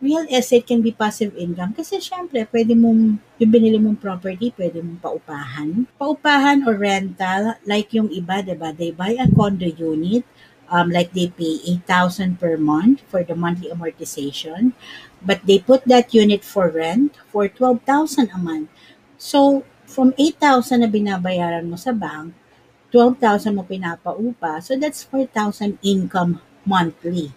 real estate can be passive income kasi syempre pwede mong yung binili mong property, pwede mong paupahan. Paupahan or rental, like yung iba, diba? They buy a condo unit, um, like they pay 8,000 per month for the monthly amortization, but they put that unit for rent for 12,000 a month. So, from 8,000 na binabayaran mo sa bank, 12,000 mo pinapaupa, so that's 4,000 income monthly.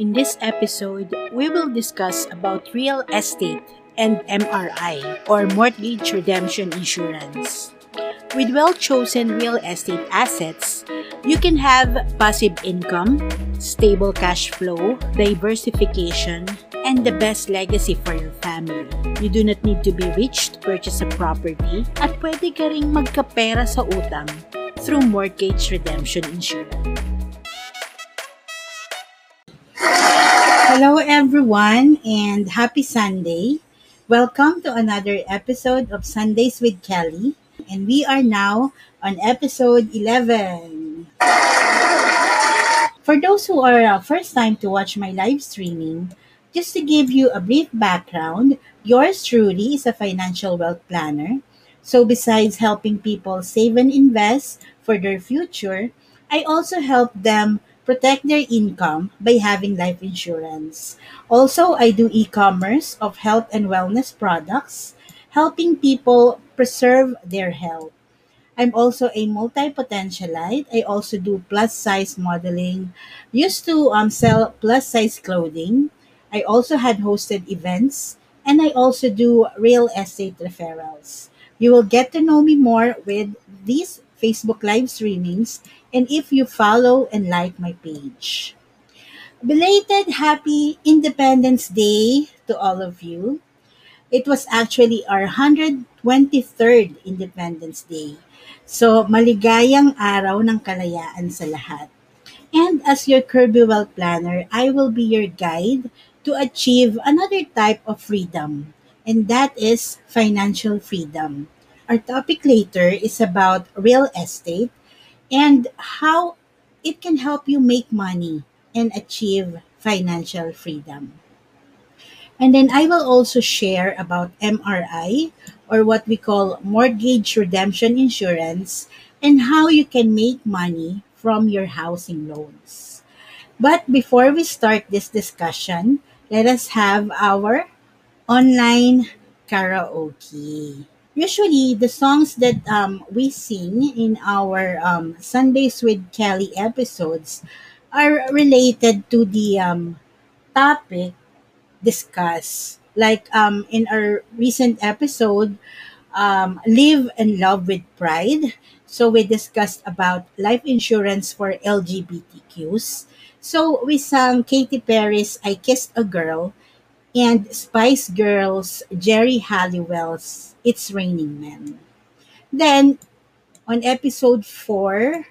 In this episode, we will discuss about real estate and MRI or mortgage redemption insurance. With well-chosen real estate assets, you can have passive income, stable cash flow, diversification, and the best legacy for your family. You do not need to be rich to purchase a property at pwede ka ring magkapera sa utang through mortgage redemption insurance. Hello, everyone, and happy Sunday. Welcome to another episode of Sundays with Kelly, and we are now on episode 11. For those who are uh, first time to watch my live streaming, just to give you a brief background, yours truly is a financial wealth planner. So, besides helping people save and invest for their future, I also help them protect their income by having life insurance. Also, I do e-commerce of health and wellness products, helping people preserve their health. I'm also a multi-potentialite. I also do plus size modeling. Used to um, sell plus size clothing. I also had hosted events and I also do real estate referrals. You will get to know me more with these Facebook live streamings and if you follow and like my page. Belated happy Independence Day to all of you. It was actually our 123rd Independence Day. So, maligayang araw ng kalayaan sa lahat. And as your Kirby Well Planner, I will be your guide to achieve another type of freedom, and that is financial freedom. Our topic later is about real estate and how it can help you make money and achieve financial freedom. And then I will also share about MRI or what we call mortgage redemption insurance and how you can make money from your housing loans. But before we start this discussion, let us have our online karaoke usually the songs that um, we sing in our um, Sundays with Kelly episodes are related to the um, topic discussed. Like um, in our recent episode, um, Live and Love with Pride. So we discussed about life insurance for LGBTQs. So we sang Katy Perry's I Kissed a Girl and Spice Girls Jerry Halliwell's It's Raining Men. Then, on episode 4,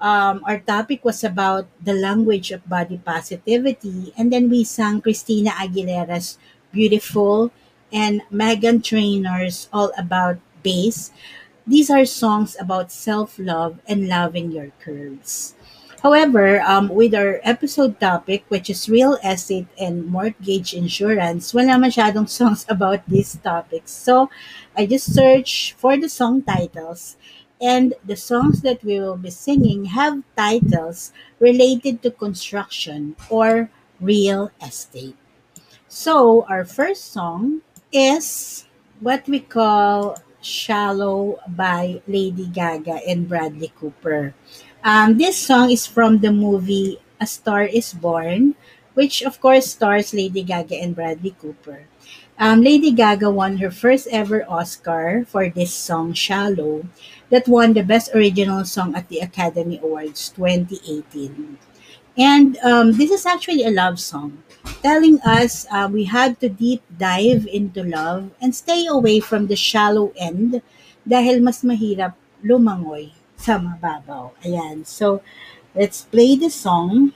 um, our topic was about the language of body positivity. And then we sang Christina Aguilera's Beautiful and Megan Trainor's All About Bass. These are songs about self love and loving your curves. However, um, with our episode topic, which is real estate and mortgage insurance, wala masyadong songs about these topics. So, I just searched for the song titles and the songs that we will be singing have titles related to construction or real estate. So, our first song is what we call Shallow by Lady Gaga and Bradley Cooper. Um, this song is from the movie A Star is Born, which of course stars Lady Gaga and Bradley Cooper. Um, Lady Gaga won her first ever Oscar for this song, Shallow, that won the Best Original Song at the Academy Awards 2018. And um, this is actually a love song telling us uh, we had to deep dive into love and stay away from the shallow end dahil mas mahirap lumangoy sa mababaw. Ayan. So, let's play the song.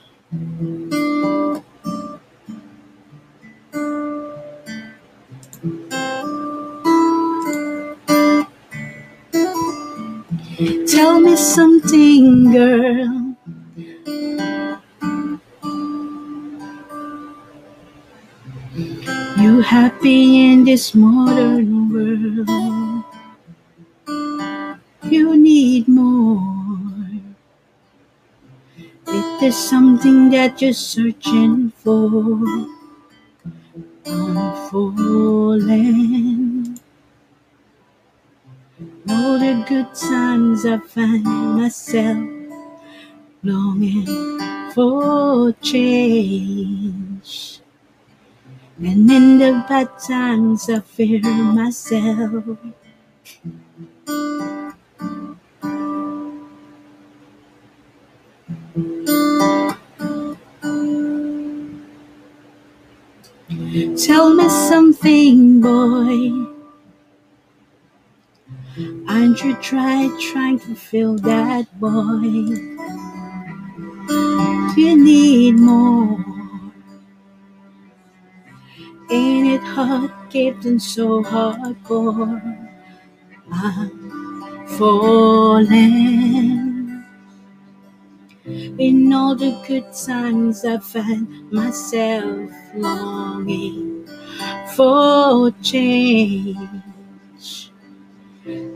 Tell me something, girl. You happy in this modern world? You need more. If there's something that you're searching for, I'm falling. All the good times I find myself longing for change. And in the bad times I fear myself. Tell me something, boy. Aren't you try trying to feel that boy? You need more. Ain't it hard getting so hardcore? I'm falling. In all the good times, I find myself longing for change.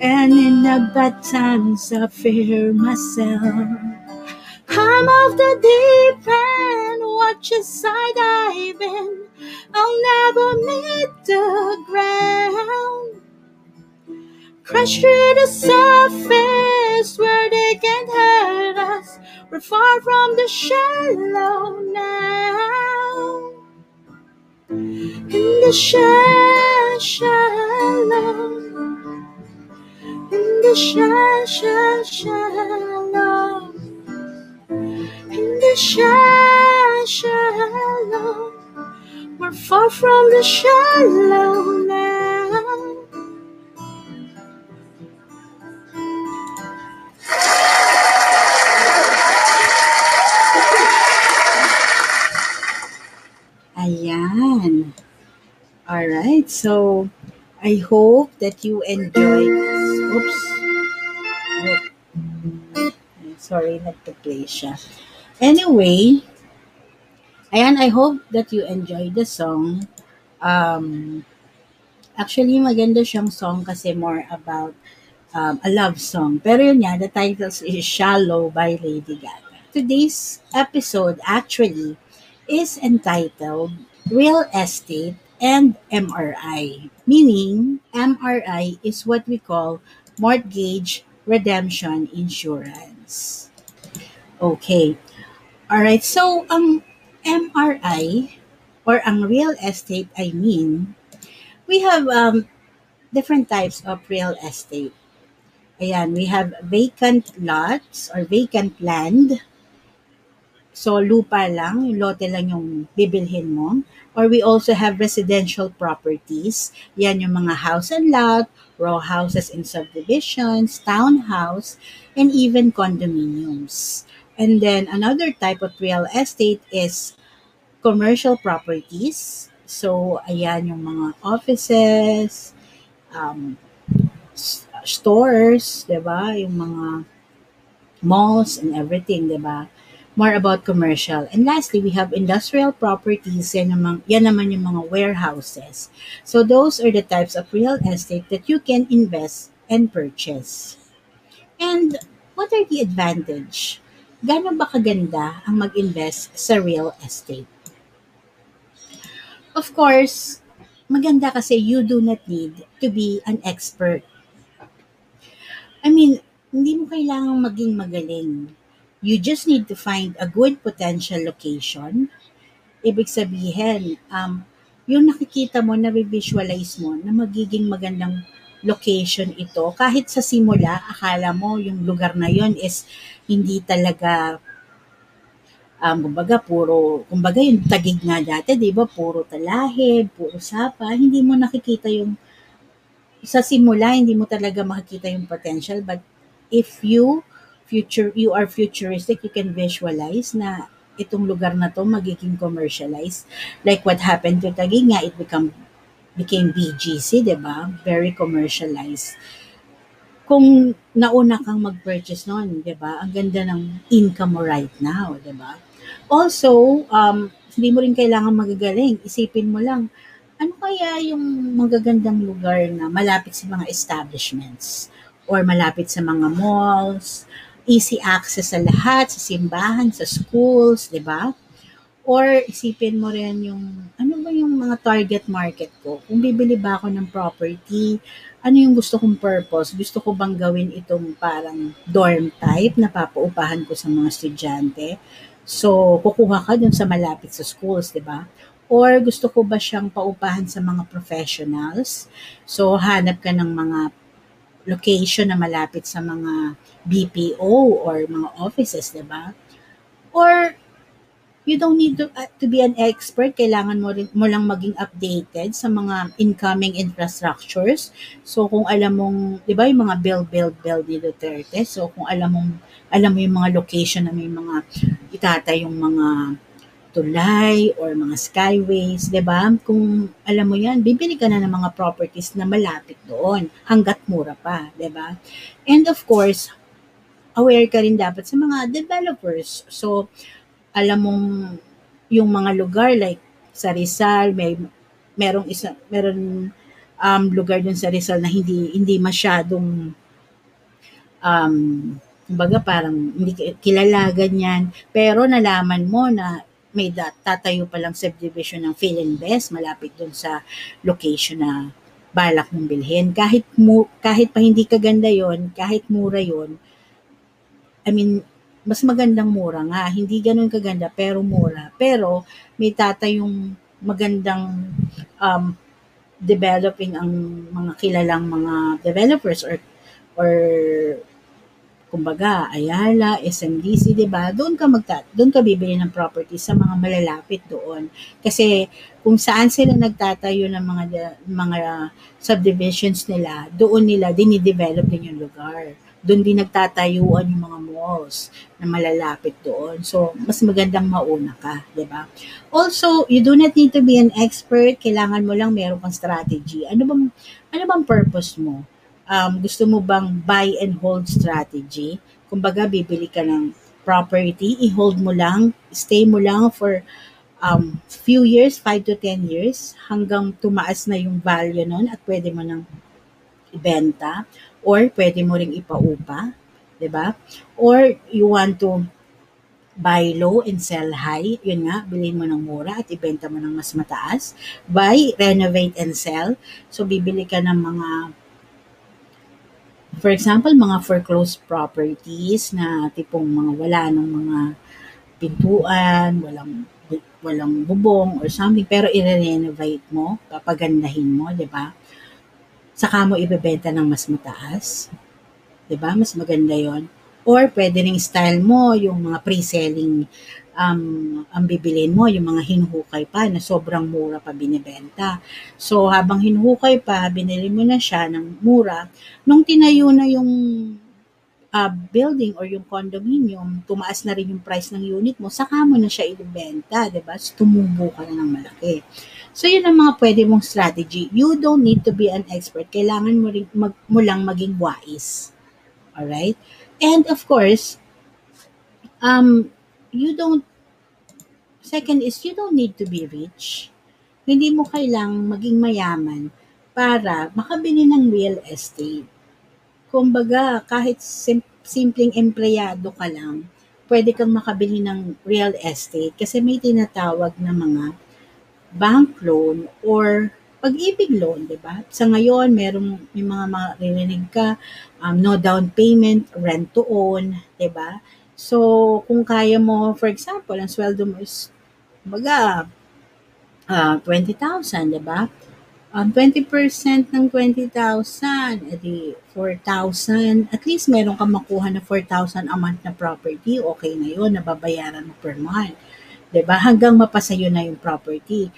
And in the bad times, I fear myself. I'm off the deep end, watch as side in. I'll never meet the ground. Crash through the surface where they can't hurt us. We're far from the shallow now. In the sha- shallow. In the sha- sha- shallow. In the sha- shallow. We're far from the shallow now. Alright, so I hope that you enjoyed. Oops. Oh. Sorry, nagpa-play siya. Anyway, ayan, I hope that you enjoyed the song. Um, actually, maganda siyang song kasi more about um, a love song. Pero yun nga, the title is Shallow by Lady Gaga. Today's episode actually is entitled Real Estate and MRI. Meaning, MRI is what we call Mortgage Redemption Insurance. Okay. Alright, so ang MRI or ang real estate, I mean, we have um, different types of real estate. Ayan, we have vacant lots or vacant land. So, lupa lang, yung lote lang yung bibilhin mo. Or we also have residential properties. Yan yung mga house and lot, row houses in subdivisions, townhouse, and even condominiums. And then another type of real estate is commercial properties. So, ayan yung mga offices, um, stores, 'di ba? Yung mga malls and everything, 'di ba? More about commercial. And lastly, we have industrial properties. Yan, naman, yan naman yung mga warehouses. So those are the types of real estate that you can invest and purchase. And what are the advantage? Gano'n ba kaganda ang mag-invest sa real estate? Of course, maganda kasi you do not need to be an expert. I mean, hindi mo kailangang maging magaling. You just need to find a good potential location. Ibig sabihin, um, yung nakikita mo, na-visualize mo na magiging magandang location ito. Kahit sa simula, akala mo yung lugar na yon is hindi talaga um, kumbaga puro, kumbaga yung tagig nga dati, di ba, puro talahib, puro sapa, hindi mo nakikita yung, sa simula, hindi mo talaga makikita yung potential, but if you, future, you are futuristic, you can visualize na itong lugar na to magiging commercialized. Like what happened to Taguig nga, it become, became BGC, di ba? Very commercialized. Kung nauna kang mag-purchase noon, di ba? Ang ganda ng income mo right now, di ba? Also, um, hindi mo rin kailangan magagaling. Isipin mo lang, ano kaya yung magagandang lugar na malapit sa mga establishments or malapit sa mga malls, easy access sa lahat, sa simbahan, sa schools, di ba? Or isipin mo rin yung, ano ba yung mga target market ko? Kung bibili ba ako ng property, ano yung gusto kong purpose? Gusto ko bang gawin itong parang dorm type na papaupahan ko sa mga estudyante? So, kukuha ka dun sa malapit sa schools, di ba? Or gusto ko ba siyang paupahan sa mga professionals? So, hanap ka ng mga location na malapit sa mga BPO or mga offices, di ba? Or you don't need to, uh, to be an expert. Kailangan mo, rin, mo lang maging updated sa mga incoming infrastructures. So, kung alam mong, di ba, yung mga build, build, build ni Duterte. So, kung alam mong, alam mo yung mga location na may mga itatay yung mga tulay or mga skyways, 'di ba? Kung alam mo 'yan, bibili ka na ng mga properties na malapit doon hangga't mura pa, 'di ba? And of course, aware ka rin dapat sa mga developers. So, alam mong yung mga lugar like sa Rizal, may merong isa meron um, lugar dun sa Rizal na hindi hindi masyadong um, kumbaga parang hindi kilala ganyan. Pero nalaman mo na may dat tatayo pa lang subdivision ng Philinvest malapit dun sa location na balak mong bilhin. Kahit, mu, kahit pa hindi kaganda yon kahit mura yon I mean, mas magandang mura nga. Hindi ganun kaganda, pero mura. Pero, may tatayong magandang um, developing ang mga kilalang mga developers or or kumbaga, Ayala, SMDC, 'di ba? Doon ka magta doon ka bibili ng property sa mga malalapit doon. Kasi kung saan sila nagtatayo ng mga mga subdivisions nila, doon nila dinidevelop din yung lugar. Doon din nagtatayuan yung mga malls na malalapit doon. So, mas magandang mauna ka, 'di ba? Also, you do not need to be an expert, kailangan mo lang meron kang strategy. Ano bang ano bang purpose mo? Um, gusto mo bang buy and hold strategy? Kumbaga, bibili ka ng property, i-hold mo lang, stay mo lang for um, few years, 5 to 10 years, hanggang tumaas na yung value nun at pwede mo nang ibenta or pwede mo ring ipaupa, 'di ba? Or you want to buy low and sell high, yun nga, bilhin mo ng mura at ibenta mo ng mas mataas. Buy, renovate and sell. So bibili ka ng mga For example, mga foreclosed properties na tipong mga wala ng mga pintuan, walang walang bubong or something, pero i-renovate mo, papagandahin mo, di ba? Saka mo ibebenta ng mas mataas. Di ba? Mas maganda yon Or pwede ring style mo yung mga pre-selling um, ang bibilin mo, yung mga hinuhukay pa na sobrang mura pa binibenta. So, habang hinuhukay pa, binili mo na siya ng mura. Nung tinayo na yung uh, building or yung condominium, tumaas na rin yung price ng unit mo, saka mo na siya ibenta, di ba? So, tumubo ka na ng malaki. So, yun ang mga pwede mong strategy. You don't need to be an expert. Kailangan mo, rin, mag, mo lang maging wise. Alright? And of course, um, you don't second is you don't need to be rich. Hindi mo kailangang maging mayaman para makabili ng real estate. Kumbaga, kahit sim- simpleng empleyado ka lang, pwede kang makabili ng real estate kasi may tinatawag na mga bank loan or pag-ibig loan, di ba? Sa ngayon, merong may mga maririnig ka, um, no down payment, rent to own, di ba? So, kung kaya mo, for example, ang sweldo mo is, baga, ah, 20,000, 'di ba? Um, 20% ng 20,000, edi 4,000. At least meron kang makuha na 4,000 a month na property. Okay na yun, nababayaran mo per month. ba? Hanggang mapasayo na yung property.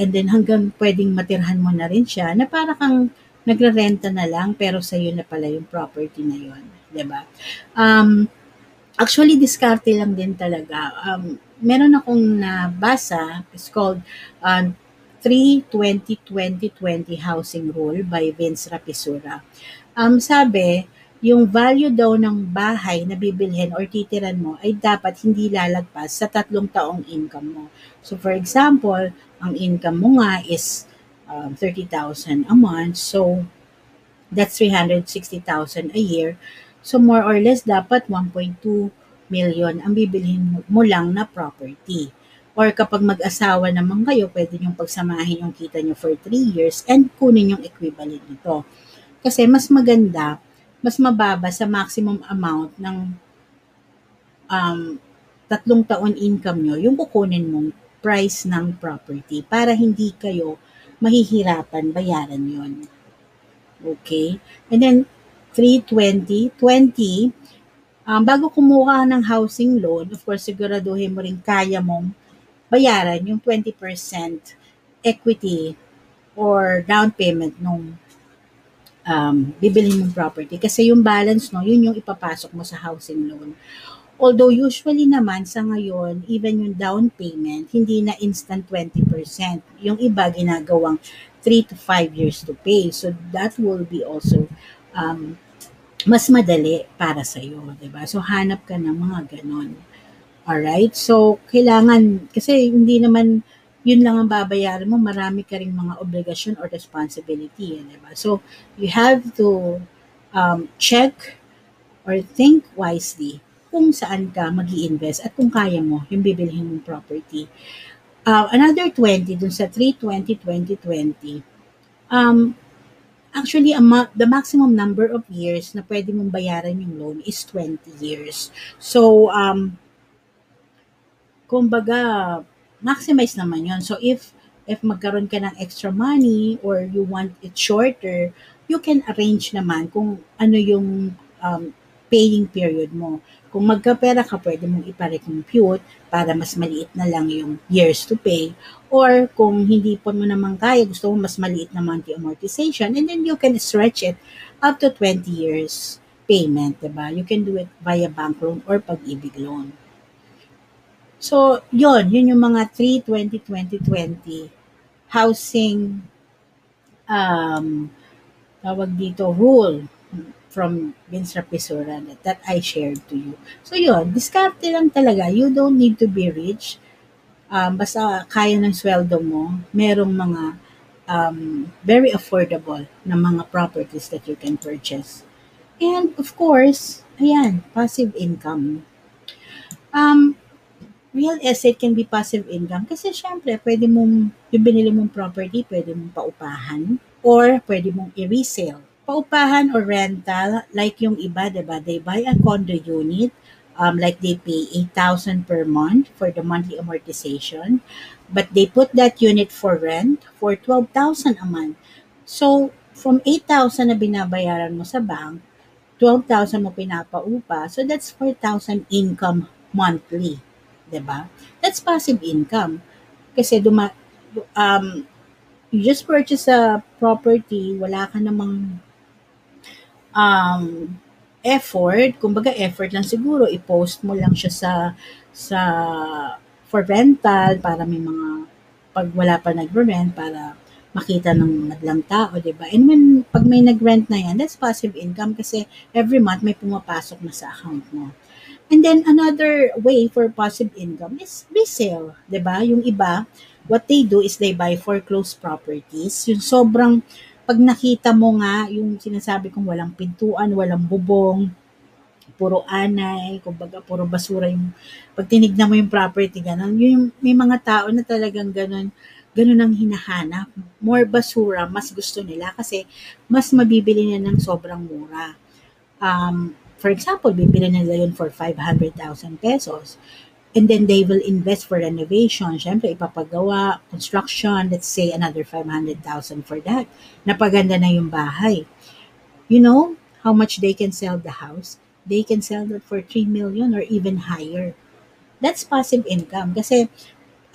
And then hanggang pwedeng matirhan mo na rin siya na para kang nagrerenta na lang pero sa'yo na pala yung property na yun. ba? Um, actually, diskarte lang din talaga. Um, meron akong nabasa, it's called um, 3-20-20-20 Housing Rule by Vince Rapisura. Um, sabi, yung value daw ng bahay na bibilhin or titiran mo ay dapat hindi lalagpas sa tatlong taong income mo. So for example, ang income mo nga is um, 30,000 a month. So that's 360,000 a year. So more or less dapat 1.2 million ang bibilhin mo, lang na property. Or kapag mag-asawa naman kayo, pwede niyong pagsamahin yung kita niyo for 3 years and kunin yung equivalent nito. Kasi mas maganda, mas mababa sa maximum amount ng um, tatlong taon income nyo, yung kukunin mong price ng property para hindi kayo mahihirapan bayaran yon. Okay? And then, 320, 20, um, bago kumuha ng housing loan, of course, siguraduhin mo rin kaya mong bayaran yung 20% equity or down payment nung um, bibili mong property. Kasi yung balance, no, yun yung ipapasok mo sa housing loan. Although usually naman sa ngayon, even yung down payment, hindi na instant 20%. Yung iba ginagawang 3 to 5 years to pay. So that will be also um, mas madali para sa iyo, 'di ba? So hanap ka ng mga ganon. Alright? So kailangan kasi hindi naman yun lang ang babayaran mo, marami ka ring mga obligasyon or responsibility, eh, 'di ba? So you have to um, check or think wisely kung saan ka mag invest at kung kaya mo yung bibilhin mong property. Uh, another 20 dun sa 320-2020, um, Actually, ang ma- the maximum number of years na pwede mong bayaran yung loan is 20 years. So, um, kumbaga, maximize naman yon So, if if magkaroon ka ng extra money or you want it shorter, you can arrange naman kung ano yung um, paying period mo. Kung magkapera ka, pwede mong iparecompute para mas maliit na lang yung years to pay. Or kung hindi po mo naman kaya, gusto mo mas maliit na monthly amortization, and then you can stretch it up to 20 years payment, diba? You can do it via bank loan or pag-ibig loan. So, yon yun yung mga 3, 20, 20, 20 housing um, tawag dito, rule from Vince Rapisura that, that I shared to you. So yun, diskarte lang talaga. You don't need to be rich. Um, basta kaya ng sweldo mo, merong mga um, very affordable na mga properties that you can purchase. And of course, ayan, passive income. Um, real estate can be passive income kasi syempre, pwede mong, yung binili mong property, pwede mong paupahan or pwede mong i-resale paupahan or rental, like yung iba, diba, they buy a condo unit, um, like they pay 8,000 per month for the monthly amortization, but they put that unit for rent for 12,000 a month. So, from 8,000 na binabayaran mo sa bank, 12,000 mo pinapaupa, so that's 4,000 income monthly. 'di ba? That's passive income. Kasi duma um you just purchase a property, wala ka namang um, effort, kumbaga effort lang siguro, i-post mo lang siya sa sa for rental para may mga pag wala pa nagre-rent para makita ng madlang tao, 'di ba? And when pag may nag-rent na 'yan, that's passive income kasi every month may pumapasok na sa account mo. And then another way for passive income is resale, 'di ba? Yung iba, what they do is they buy foreclosed properties. Yung sobrang pag nakita mo nga yung sinasabi kong walang pintuan, walang bubong, puro anay, kumbaga puro basura yung pag tinignan mo yung property ganun, yung may mga tao na talagang ganun, ganun ang hinahanap. More basura, mas gusto nila kasi mas mabibili niya ng sobrang mura. Um, for example, bibili nila yun for 500,000 pesos. And then they will invest for renovation. Siyempre, ipapagawa, construction, let's say another 500,000 for that. Napaganda na yung bahay. You know how much they can sell the house? They can sell that for 3 million or even higher. That's passive income. Kasi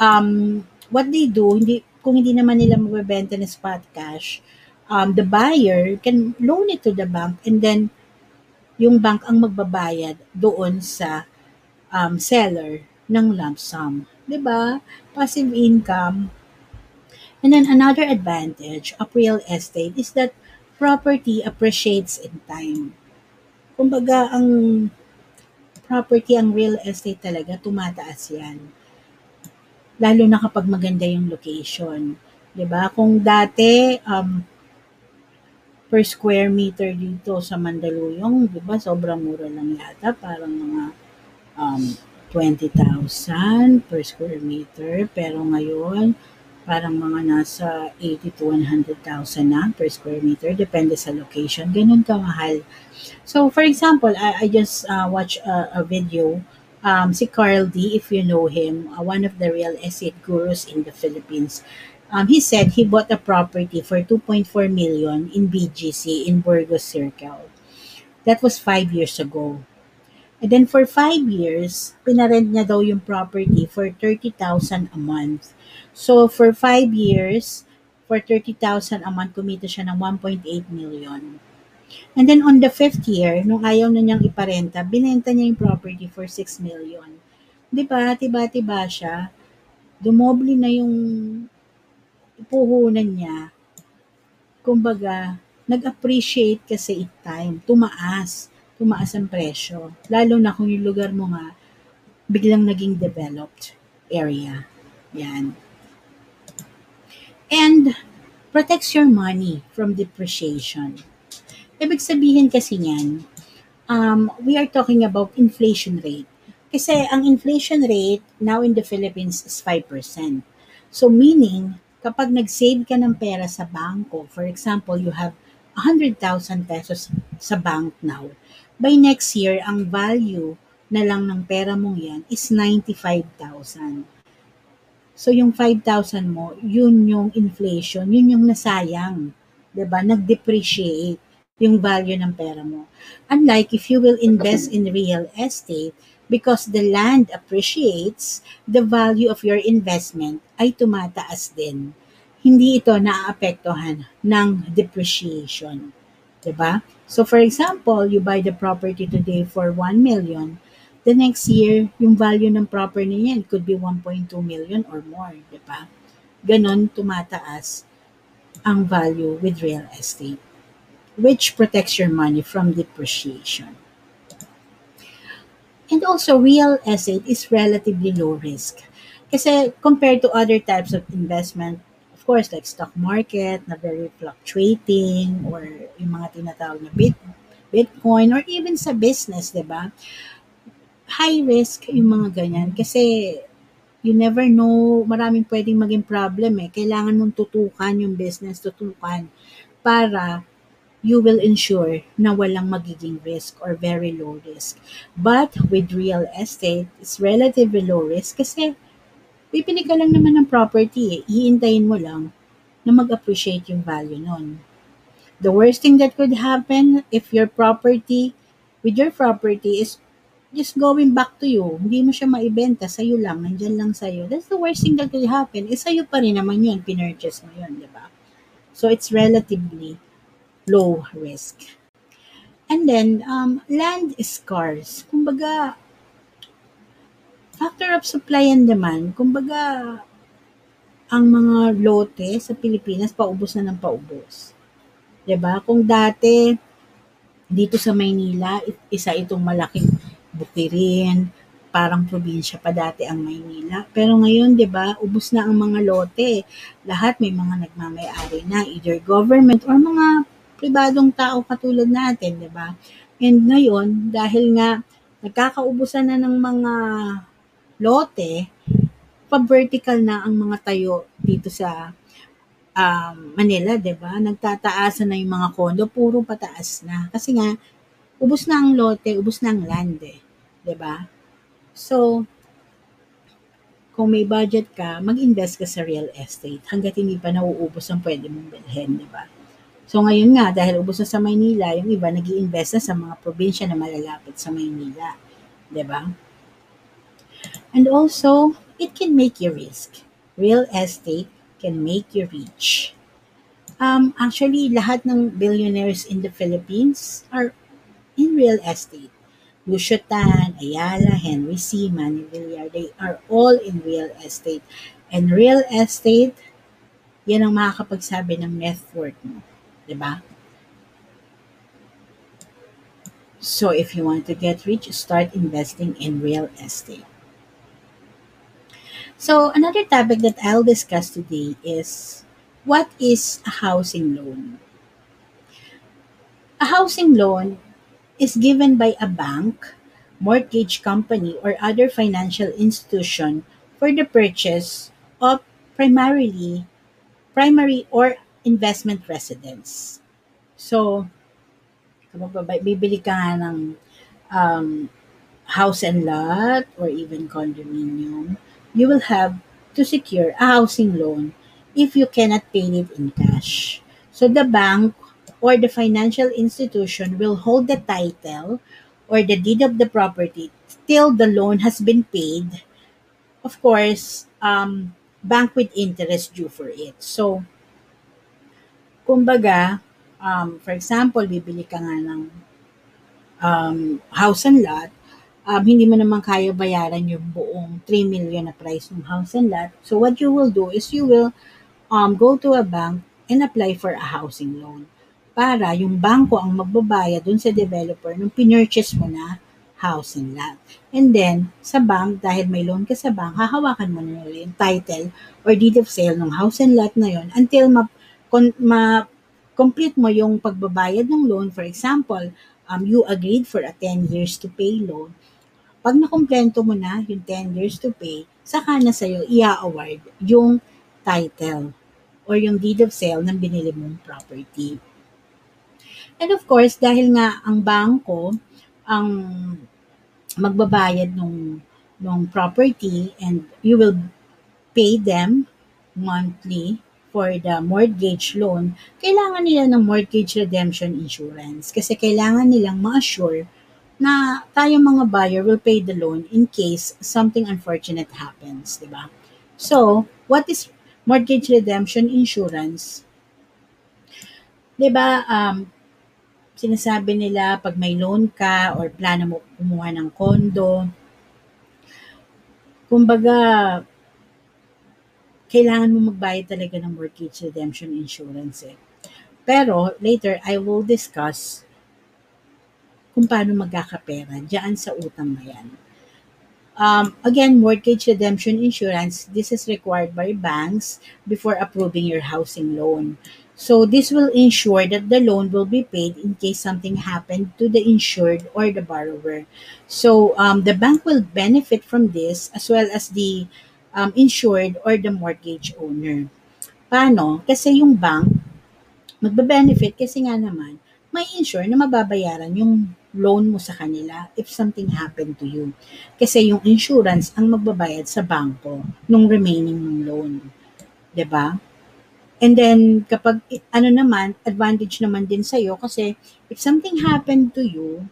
um, what they do, hindi, kung hindi naman nila mabebenta na spot cash, um, the buyer can loan it to the bank and then yung bank ang magbabayad doon sa um, seller ng lump sum. ba? Passive income. And then another advantage of real estate is that property appreciates in time. Kumbaga, ang property, ang real estate talaga, tumataas yan. Lalo na kapag maganda yung location. ba? Kung dati, um, per square meter dito sa Mandaluyong, 'di ba? Sobrang mura lang yata, parang mga um 20,000 per square meter. Pero ngayon, parang mga nasa 80 to 100,000 na per square meter. Depende sa location. Ganun kamahal. So, for example, I, I just uh, watched a, a video. Um, si Carl D, if you know him, uh, one of the real estate gurus in the Philippines. Um, he said he bought a property for 2.4 million in BGC in Burgos Circle. That was five years ago. And then for five years, pinarent niya daw yung property for 30,000 a month. So for five years, for 30,000 a month, kumita siya ng 1.8 million. And then on the fifth year, nung ayaw na niyang iparenta, binenta niya yung property for 6 million. Di ba? Tiba-tiba siya. Dumoble na yung puhunan niya. Kumbaga, nag-appreciate kasi it time. Tumaas. Tumaas ang presyo. Lalo na kung yung lugar mo nga, biglang naging developed area. Yan. And protects your money from depreciation. Ibig sabihin kasi niyan, um, we are talking about inflation rate. Kasi ang inflation rate now in the Philippines is 5%. So meaning, kapag nag-save ka ng pera sa bangko, for example, you have 100,000 pesos sa bank now, by next year, ang value na lang ng pera mong yan is 95,000. So yung 5,000 mo, yun yung inflation, yun yung nasayang. ba? Nag-depreciate yung value ng pera mo. Unlike if you will invest in real estate, because the land appreciates, the value of your investment ay tumataas din. Hindi ito naaapektuhan ng depreciation. 'Di ba? So for example, you buy the property today for 1 million, the next year, yung value ng property niyan could be 1.2 million or more, di ba? Ganon tumataas ang value with real estate, which protects your money from depreciation. And also, real estate is relatively low risk. Kasi compared to other types of investment, course, like stock market na very fluctuating or yung mga tinatawag na bit, Bitcoin or even sa business, di ba? high risk yung mga ganyan kasi you never know, maraming pwedeng maging problem eh. Kailangan mong tutukan yung business, tutukan para you will ensure na walang magiging risk or very low risk. But with real estate, it's relatively low risk kasi pipili ka lang naman ng property eh. Hiintayin mo lang na mag-appreciate yung value nun. The worst thing that could happen if your property, with your property is just going back to you. Hindi mo siya maibenta, sa'yo lang, nandyan lang sa'yo. That's the worst thing that could happen. Eh, sa'yo pa rin naman yun, pinurchase mo yun, di ba? So, it's relatively low risk. And then, um, land is scarce. Kumbaga, factor of supply and demand, kumbaga, ang mga lote sa Pilipinas, paubos na ng paubos. ba? Kung dati, dito sa Maynila, isa itong malaking bukirin, parang probinsya pa dati ang Maynila. Pero ngayon, 'di ba, ubos na ang mga lote. Lahat may mga nagmamay-ari na, either government or mga pribadong tao katulad natin, 'di ba? And ngayon, dahil nga nagkakaubusan na ng mga lote, pa-vertical na ang mga tayo dito sa um, Manila, 'di ba? Nagtataasan na yung mga kondo, puro pataas na. Kasi nga ubos na ang lote, ubos na ang land, eh. 'di ba? So kung may budget ka, mag-invest ka sa real estate hanggat hindi pa nauubos ang pwede mong bilhin, di ba? So ngayon nga, dahil ubos na sa Maynila, yung iba nag invest na sa mga probinsya na malalapit sa Maynila. Di ba? And also, it can make you risk. Real estate can make you rich. Um, actually, lahat ng billionaires in the Philippines are in real estate. Lucio Tan, Ayala, Henry C., Manny Villar, they are all in real estate. And real estate, yan ang makakapagsabi ng net worth mo. ba? Diba? So if you want to get rich, start investing in real estate. So another topic that I'll discuss today is what is a housing loan? A housing loan is given by a bank, mortgage company, or other financial institution for the purchase of primarily primary or investment residence. So, bibili ka nga ng um, house and lot or even condominium, you will have to secure a housing loan if you cannot pay it in cash. So the bank or the financial institution will hold the title or the deed of the property till the loan has been paid. Of course, um, bank with interest due for it. So, kumbaga, um, for example, bibili ka nga ng um, house and lot, um, hindi mo naman kaya bayaran yung buong 3 million na price ng house and lot. So what you will do is you will um, go to a bank and apply for a housing loan para yung bangko ang magbabayad dun sa developer nung pinurchase mo na house and lot. And then, sa bank, dahil may loan ka sa bank, hahawakan mo na yung title or deed of sale ng house and lot na yon until ma, ma complete mo yung pagbabayad ng loan. For example, um, you agreed for a 10 years to pay loan. Pag nakomplento mo na yung 10 years to pay, saka na sa'yo i-award yung title or yung deed of sale ng binili mong property. And of course, dahil nga ang bangko ang magbabayad nung nung property and you will pay them monthly for the mortgage loan, kailangan nila ng mortgage redemption insurance kasi kailangan nilang ma-assure na tayong mga buyer will pay the loan in case something unfortunate happens, di ba? So, what is mortgage redemption insurance? Di ba, um, sinasabi nila pag may loan ka or plano mo kumuha ng kondo, kumbaga, kailangan mo magbayad talaga ng mortgage redemption insurance eh. Pero later, I will discuss kung paano magkakapera dyan sa utang na yan. Um, again, mortgage redemption insurance, this is required by banks before approving your housing loan. So this will ensure that the loan will be paid in case something happened to the insured or the borrower. So um, the bank will benefit from this as well as the um, insured or the mortgage owner. Paano? Kasi yung bank, magbe-benefit kasi nga naman, may insure na mababayaran yung loan mo sa kanila if something happened to you. Kasi yung insurance ang magbabayad sa banko nung remaining ng loan. ba? And then, kapag, ano naman, advantage naman din sa'yo kasi if something happened to you,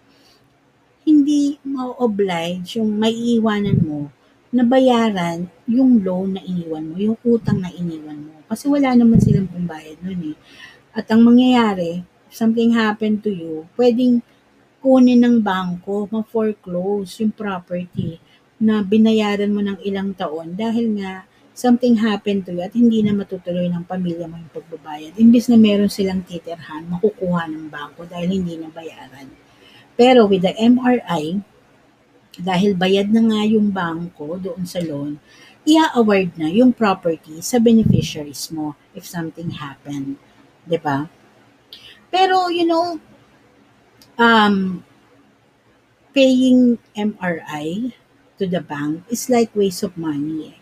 hindi ma-oblige yung maiiwanan mo na bayaran yung loan na iniwan mo, yung utang na iniwan mo. Kasi wala naman silang pambayad nun eh. At ang mangyayari, if something happened to you, pwedeng kunin ng bangko, ma-foreclose yung property na binayaran mo ng ilang taon dahil nga something happened to you at hindi na matutuloy ng pamilya mo yung pagbabayad. Imbis na meron silang titirhan, makukuha ng bangko dahil hindi na bayaran. Pero with the MRI, dahil bayad na nga yung bangko doon sa loan, ia-award na yung property sa beneficiaries mo if something happened. ba? Diba? Pero, you know, um, paying MRI to the bank is like waste of money. Eh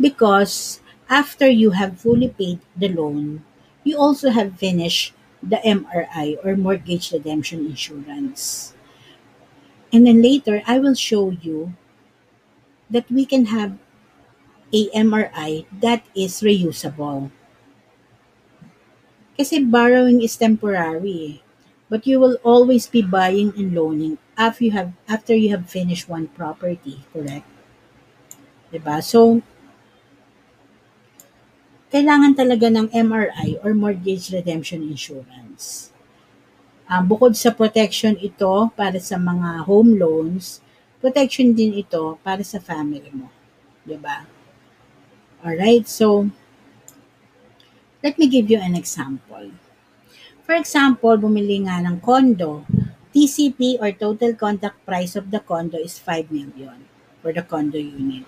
because after you have fully paid the loan, you also have finished the MRI or mortgage redemption insurance. And then later, I will show you that we can have a MRI that is reusable. Kasi borrowing is temporary. But you will always be buying and loaning after you have after you have finished one property, correct? 'Di ba? So kailangan talaga ng MRI or mortgage redemption insurance. Um, bukod sa protection ito para sa mga home loans, protection din ito para sa family mo. 'Di ba? Alright, so let me give you an example. For example, bumili nga ng condo, TCP or total contract price of the condo is 5 million for the condo unit.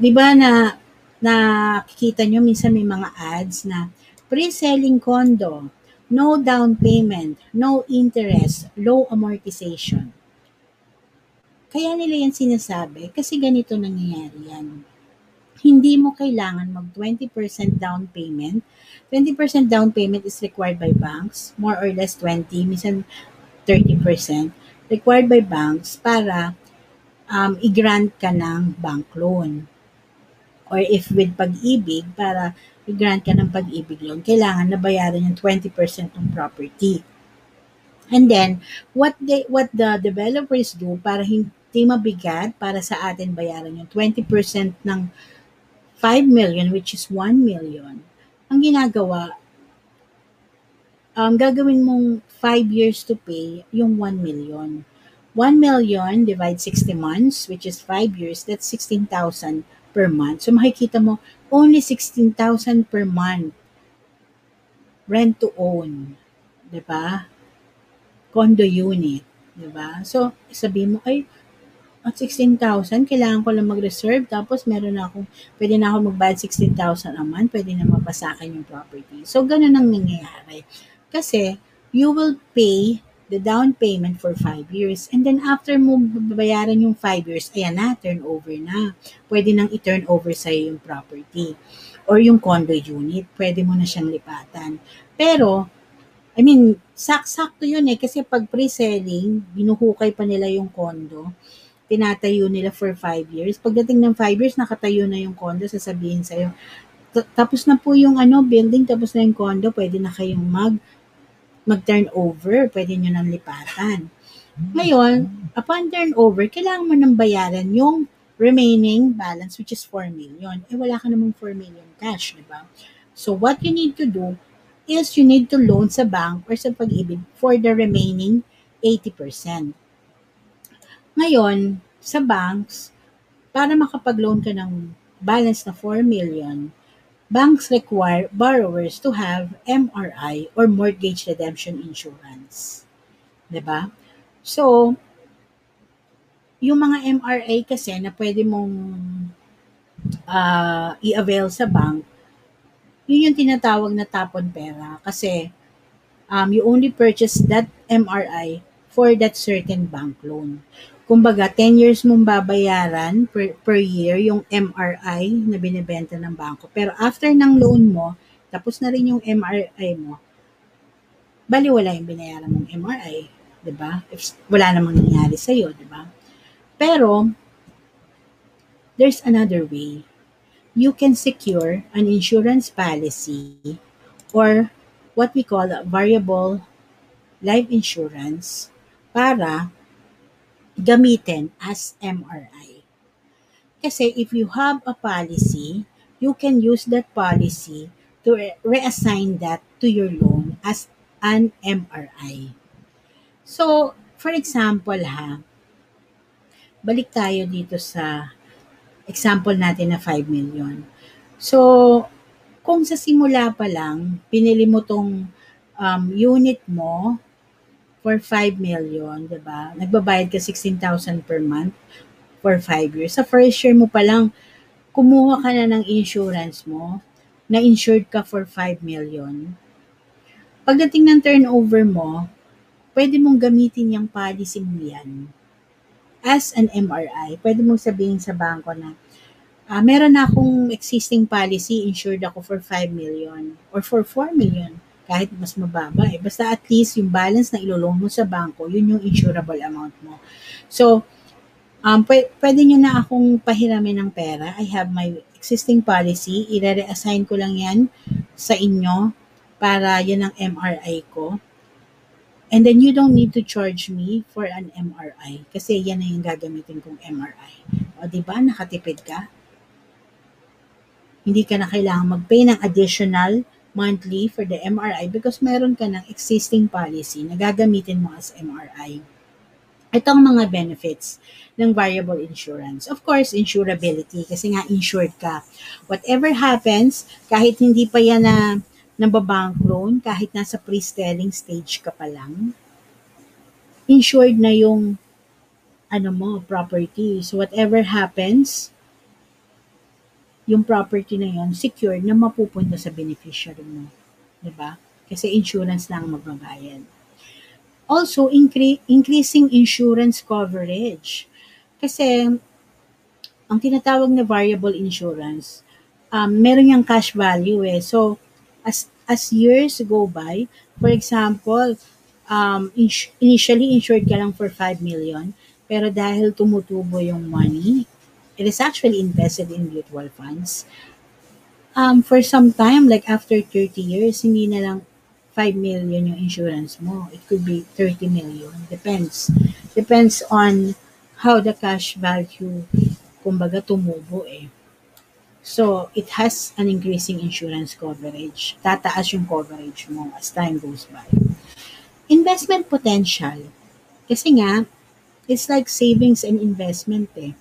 'Di ba na nakikita nyo minsan may mga ads na pre-selling condo, no down payment, no interest, low amortization. Kaya nila yan sinasabi kasi ganito nangyayari yan hindi mo kailangan mag 20% down payment. 20% down payment is required by banks, more or less 20, minsan 30% required by banks para um, i-grant ka ng bank loan. Or if with pag-ibig, para i-grant ka ng pag-ibig loan, kailangan na bayaran yung 20% ng property. And then, what they what the developers do para hindi mabigat para sa atin bayaran yung 20% ng 5 million, which is 1 million, ang ginagawa, um, gagawin mong 5 years to pay yung 1 million. 1 million divide 60 months, which is 5 years, that's 16,000 per month. So makikita mo, only 16,000 per month rent to own. 'di ba? Condo unit, 'di ba? So, sabi mo ay at 16,000, kailangan ko lang mag-reserve, tapos meron na akong, pwede na ako magbayad 16,000 a month, pwede na mapasakin yung property. So, ganun ang nangyayari. Kasi, you will pay the down payment for 5 years. And then, after mo babayaran yung 5 years, ayan na, turnover na. Pwede nang i-turn over sa'yo yung property. Or yung condo unit, pwede mo na siyang lipatan. Pero, I mean, sak-sakto yun eh. Kasi pag pre-selling, binuhukay pa nila yung condo tinatayo nila for 5 years. Pagdating ng 5 years, nakatayo na yung condo, sasabihin sa'yo, tapos na po yung ano, building, tapos na yung condo, pwede na kayong mag mag-turn over, pwede nyo nang lipatan. Ngayon, upon turnover, kailangan mo nang bayaran yung remaining balance which is 4 million. Eh wala ka namang 4 million cash, di ba? So what you need to do is you need to loan sa bank or sa pag-ibig for the remaining 80%. Ngayon, sa banks, para makapag-loan ka ng balance na 4 million, banks require borrowers to have MRI or mortgage redemption insurance. 'Di ba? So, yung mga MRA kasi na pwede mong uh, i-avail sa bank, yun yung tinatawag na tapon pera kasi um, you only purchase that MRI for that certain bank loan. Kumbaga, 10 years mong babayaran per, per year yung MRI na binibenta ng bangko. Pero after ng loan mo, tapos na rin yung MRI mo, bali wala yung binayaran mong MRI. 'di ba? Wala namang nangyari sa iyo, 'di ba? Pero there's another way. You can secure an insurance policy or what we call a variable life insurance para gamitin as MRI. Kasi if you have a policy, you can use that policy to reassign that to your loan as an MRI. So, for example ha, balik tayo dito sa example natin na 5 million. So, kung sa simula pa lang, pinili mo tong um, unit mo for 5 million, 'di ba? Nagbabayad ka 16,000 per month for 5 years. Sa first year mo pa lang, kumuha ka na ng insurance mo, na insured ka for 5 million. Pagdating ng turnover mo, pwede mong gamitin yung policy mo yan as an MRI. Pwede mong sabihin sa bangko na, uh, meron na akong existing policy, insured ako for 5 million or for 4 million kahit mas mababa eh. Basta at least yung balance na ilolong mo sa bangko, yun yung insurable amount mo. So, Um, pwe- pwede nyo na akong pahiramin ng pera. I have my existing policy. I-reassign ko lang yan sa inyo para yan ang MRI ko. And then you don't need to charge me for an MRI kasi yan na yung gagamitin kong MRI. O di ba nakatipid ka? Hindi ka na kailangan mag-pay ng additional monthly for the MRI because meron ka ng existing policy na gagamitin mo as MRI. Ito ang mga benefits ng variable insurance. Of course, insurability kasi nga insured ka. Whatever happens, kahit hindi pa yan na nababank loan, kahit nasa pre-selling stage ka pa lang, insured na yung ano mo, property. So whatever happens, yung property na yon secured na mapupunta sa beneficiary mo. ba? Kasi insurance lang magbabayad. Also, incre- increasing insurance coverage. Kasi, ang tinatawag na variable insurance, um, meron yung cash value eh. So, as, as years go by, for example, um, ins- initially insured ka lang for 5 million, pero dahil tumutubo yung money, it is actually invested in mutual funds. Um, for some time, like after 30 years, hindi na lang 5 million yung insurance mo. It could be 30 million. Depends. Depends on how the cash value, kumbaga, tumubo eh. So, it has an increasing insurance coverage. Tataas yung coverage mo as time goes by. Investment potential. Kasi nga, it's like savings and investment eh.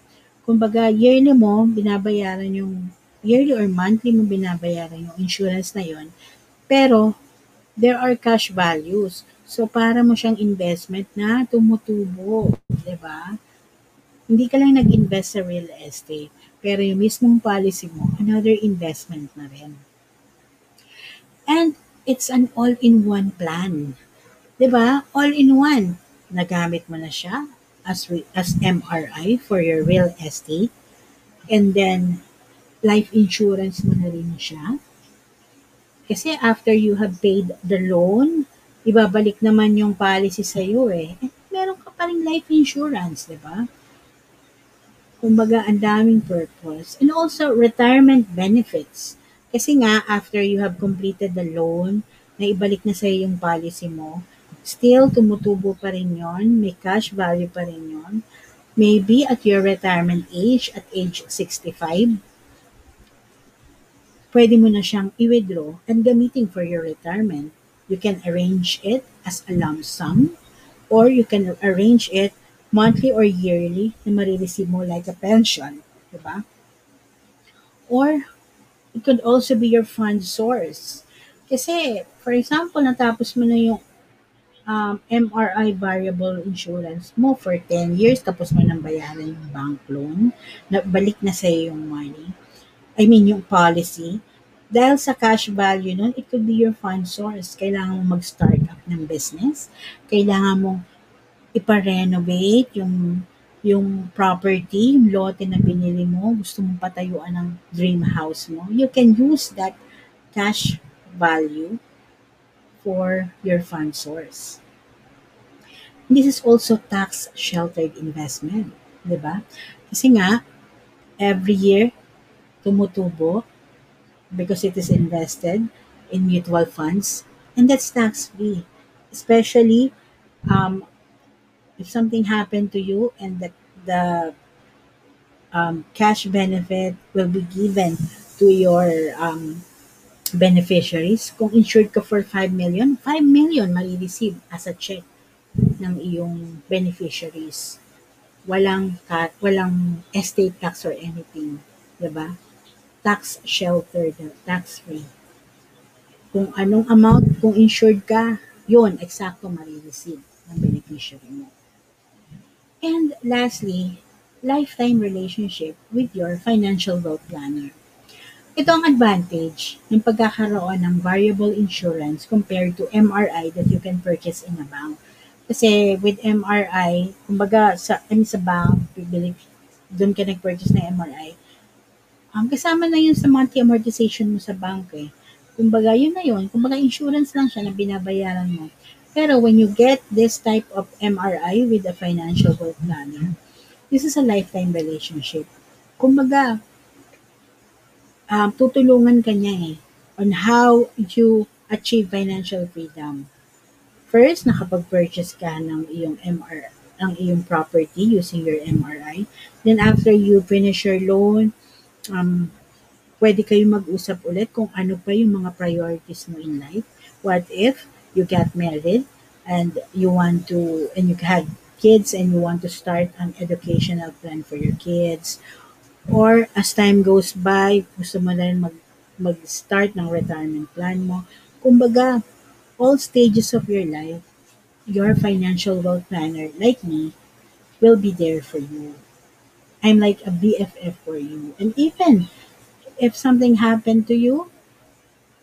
Kumbaga, yearly mo, binabayaran yung, yearly or monthly mo binabayaran yung insurance na yon Pero, there are cash values. So, para mo siyang investment na tumutubo. ba? Diba? Hindi ka lang nag-invest sa real estate. Pero yung mismong policy mo, another investment na rin. And it's an all-in-one plan. 'Di ba? All-in-one. Nagamit mo na siya as as MRI for your real estate. And then life insurance mo na rin siya. Kasi after you have paid the loan, ibabalik naman yung policy sa iyo eh. meron ka pa rin life insurance, di ba? Kumbaga, ang daming purpose. And also, retirement benefits. Kasi nga, after you have completed the loan, na ibalik na sa iyo yung policy mo, still tumutubo pa rin yon, may cash value pa rin yon. Maybe at your retirement age, at age 65, pwede mo na siyang i-withdraw and gamitin for your retirement. You can arrange it as a lump sum or you can arrange it monthly or yearly na marireceive mo like a pension. Diba? Or it could also be your fund source. Kasi, for example, natapos mo na yung um, MRI variable insurance mo for 10 years, tapos mo nang bayaran yung bank loan, na balik na sa yung money I mean yung policy, dahil sa cash value nun, it could be your fund source. Kailangan mong mag-start up ng business. Kailangan mong ipa-renovate yung yung property, yung lote na binili mo, gusto mong patayuan ng dream house mo, you can use that cash value for your fund source. This is also tax sheltered investment, 'di ba? Kasi nga every year tumutubo because it is invested in mutual funds and that's tax free especially um, if something happened to you and the, the um, cash benefit will be given to your um, beneficiaries kung insured ka for 5 million 5 million marireceive as a check ng iyong beneficiaries walang walang estate tax or anything 'di ba tax sheltered, tax free. Kung anong amount, kung insured ka, yun, eksakto marireceive ng beneficiary mo. And lastly, lifetime relationship with your financial wealth planner. Ito ang advantage ng pagkakaroon ng variable insurance compared to MRI that you can purchase in a bank. Kasi with MRI, kumbaga sa, I mean, sa bank, doon ka nag-purchase ng MRI, Um, kasama na yun sa monthly amortization mo sa bank eh. Kumbaga, yun na yun. Kumbaga, insurance lang siya na binabayaran mo. Pero when you get this type of MRI with a financial wealth planner, this is a lifetime relationship. Kumbaga, um, tutulungan ka niya eh on how you achieve financial freedom. First, nakapag-purchase ka ng iyong MR, ng iyong property using your MRI. Then after you finish your loan, um, pwede kayo mag-usap ulit kung ano pa yung mga priorities mo in life. What if you get married and you want to, and you had kids and you want to start an educational plan for your kids. Or as time goes by, gusto mo na rin mag, mag-start ng retirement plan mo. Kumbaga, all stages of your life, your financial wealth planner, like me, will be there for you. I'm like a BFF for you. And even if something happened to you,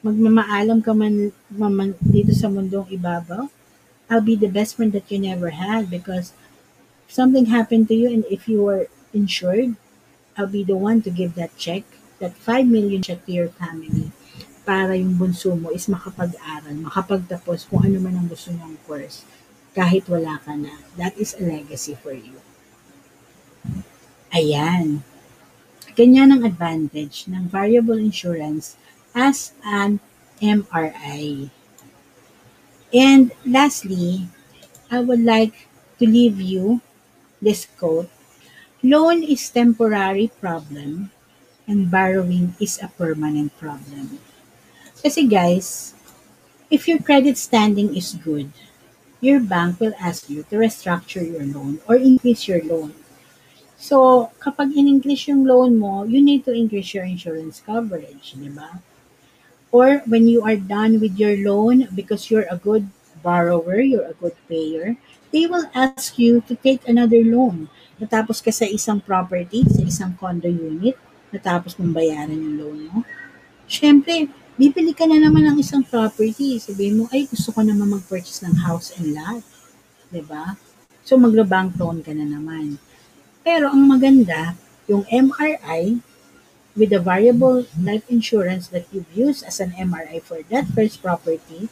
magmamaalam ka man, man dito sa mundong ibabaw, I'll be the best friend that you never had because something happened to you and if you were insured, I'll be the one to give that check, that 5 million check to your family para yung bunso mo is makapag-aral, makapagtapos kung ano man ang gusto niyang course kahit wala ka na. That is a legacy for you. Ayan. Ganyan ang advantage ng variable insurance as an MRI. And lastly, I would like to leave you this quote. Loan is temporary problem and borrowing is a permanent problem. Kasi guys, if your credit standing is good, your bank will ask you to restructure your loan or increase your loan. So, kapag in-increase yung loan mo, you need to increase your insurance coverage, di ba? Or when you are done with your loan because you're a good borrower, you're a good payer, they will ask you to take another loan. Natapos ka sa isang property, sa isang condo unit, natapos mong bayaran yung loan mo. Siyempre, bibili ka na naman ng isang property. Sabihin mo, ay, gusto ko naman mag-purchase ng house and lot. ba? Diba? So, magla-bank loan ka na naman. Pero ang maganda, yung MRI with the variable life insurance that you've used as an MRI for that first property,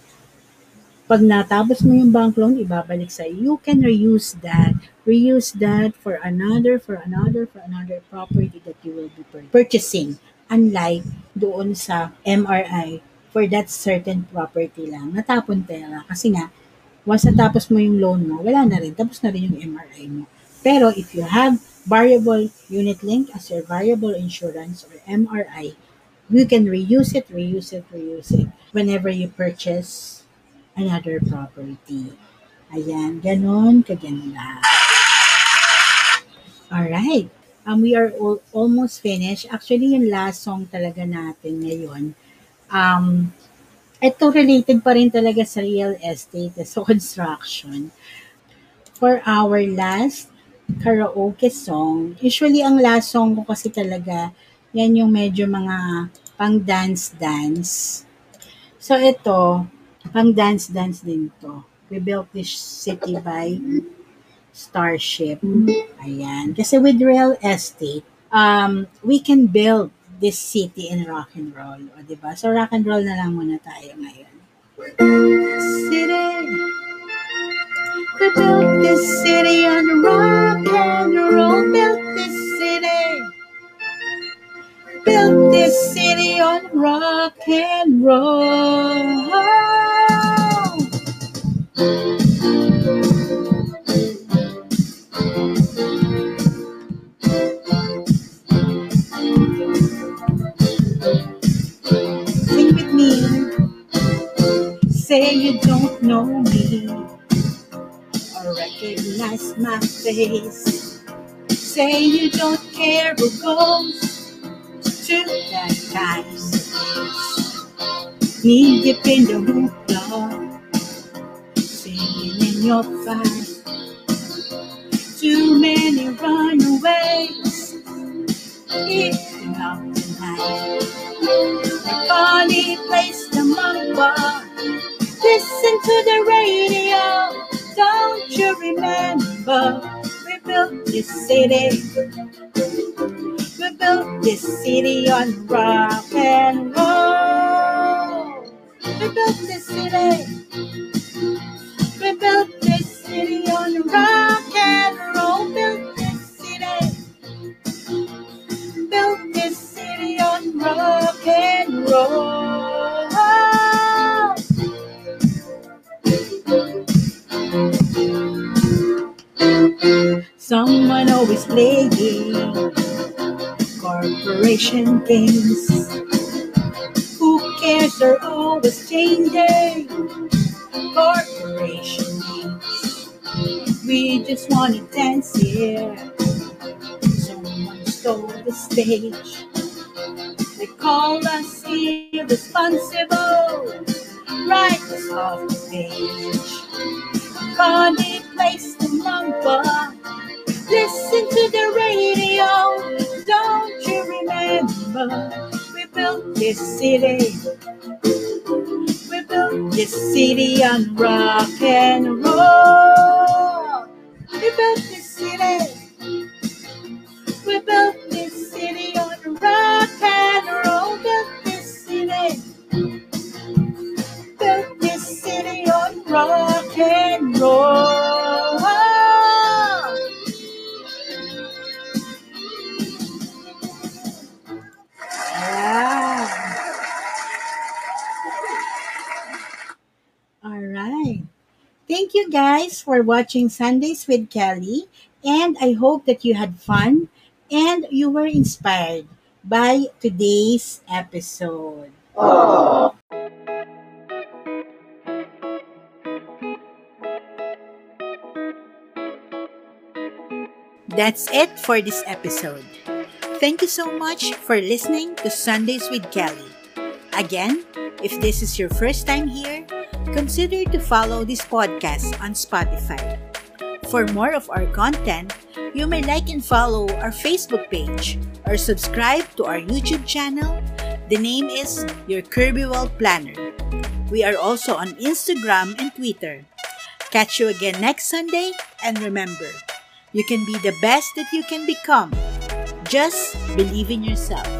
pag natapos mo yung bank loan, ibabalik sa you can reuse that. Reuse that for another, for another, for another property that you will be purchasing unlike doon sa MRI for that certain property lang, natapon pera. Kasi nga, once natapos mo yung loan mo, wala na rin, tapos na rin yung MRI mo. Pero if you have variable unit link as your variable insurance or MRI, you can reuse it, reuse it, reuse it whenever you purchase another property. Ayan, ganon kaganda. Alright. Um, we are all, almost finished. Actually, yung last song talaga natin ngayon, um, ito related pa rin talaga sa real estate, sa construction. For our last karaoke song, usually ang last song ko kasi talaga, yan yung medyo mga pang dance-dance. So ito, pang dance-dance din to. We built this city by Starship. Ayan. Kasi with real estate, um, we can build this city in rock and roll. O, diba? So, rock and roll na lang muna tayo ngayon. City. We built this city on rock and roll. Built this. Built this city on rock and roll. Sing with me. Say you don't know me or recognize my face. Say you don't care who goes that times Knee dip in the hoopla, singing in your fire. Too many runaways, eating out tonight. A funny place to mamba. Listen to the radio. Don't you remember? We built this city built this city on rock and roll. We built this city. We built this city on rock and roll. Built this city. Built this city on rock and roll. Someone always playing corporation games. Who cares? They're always changing corporation names. We just want to dance here. Someone stole the stage. They call us irresponsible. Us off the page. Candy place the number. Listen to the radio. Don't you remember? We built this city. We built this city on rock and roll. We built this city. Guys for watching Sundays with Kelly. And I hope that you had fun and you were inspired by today's episode. That's it for this episode. Thank you so much for listening to Sundays with Kelly. Again, if this is your first time here, consider to follow this podcast on Spotify. For more of our content, you may like and follow our Facebook page or subscribe to our YouTube channel. The name is Your Kirby World Planner. We are also on Instagram and Twitter. Catch you again next Sunday and remember, you can be the best that you can become. Just believe in yourself.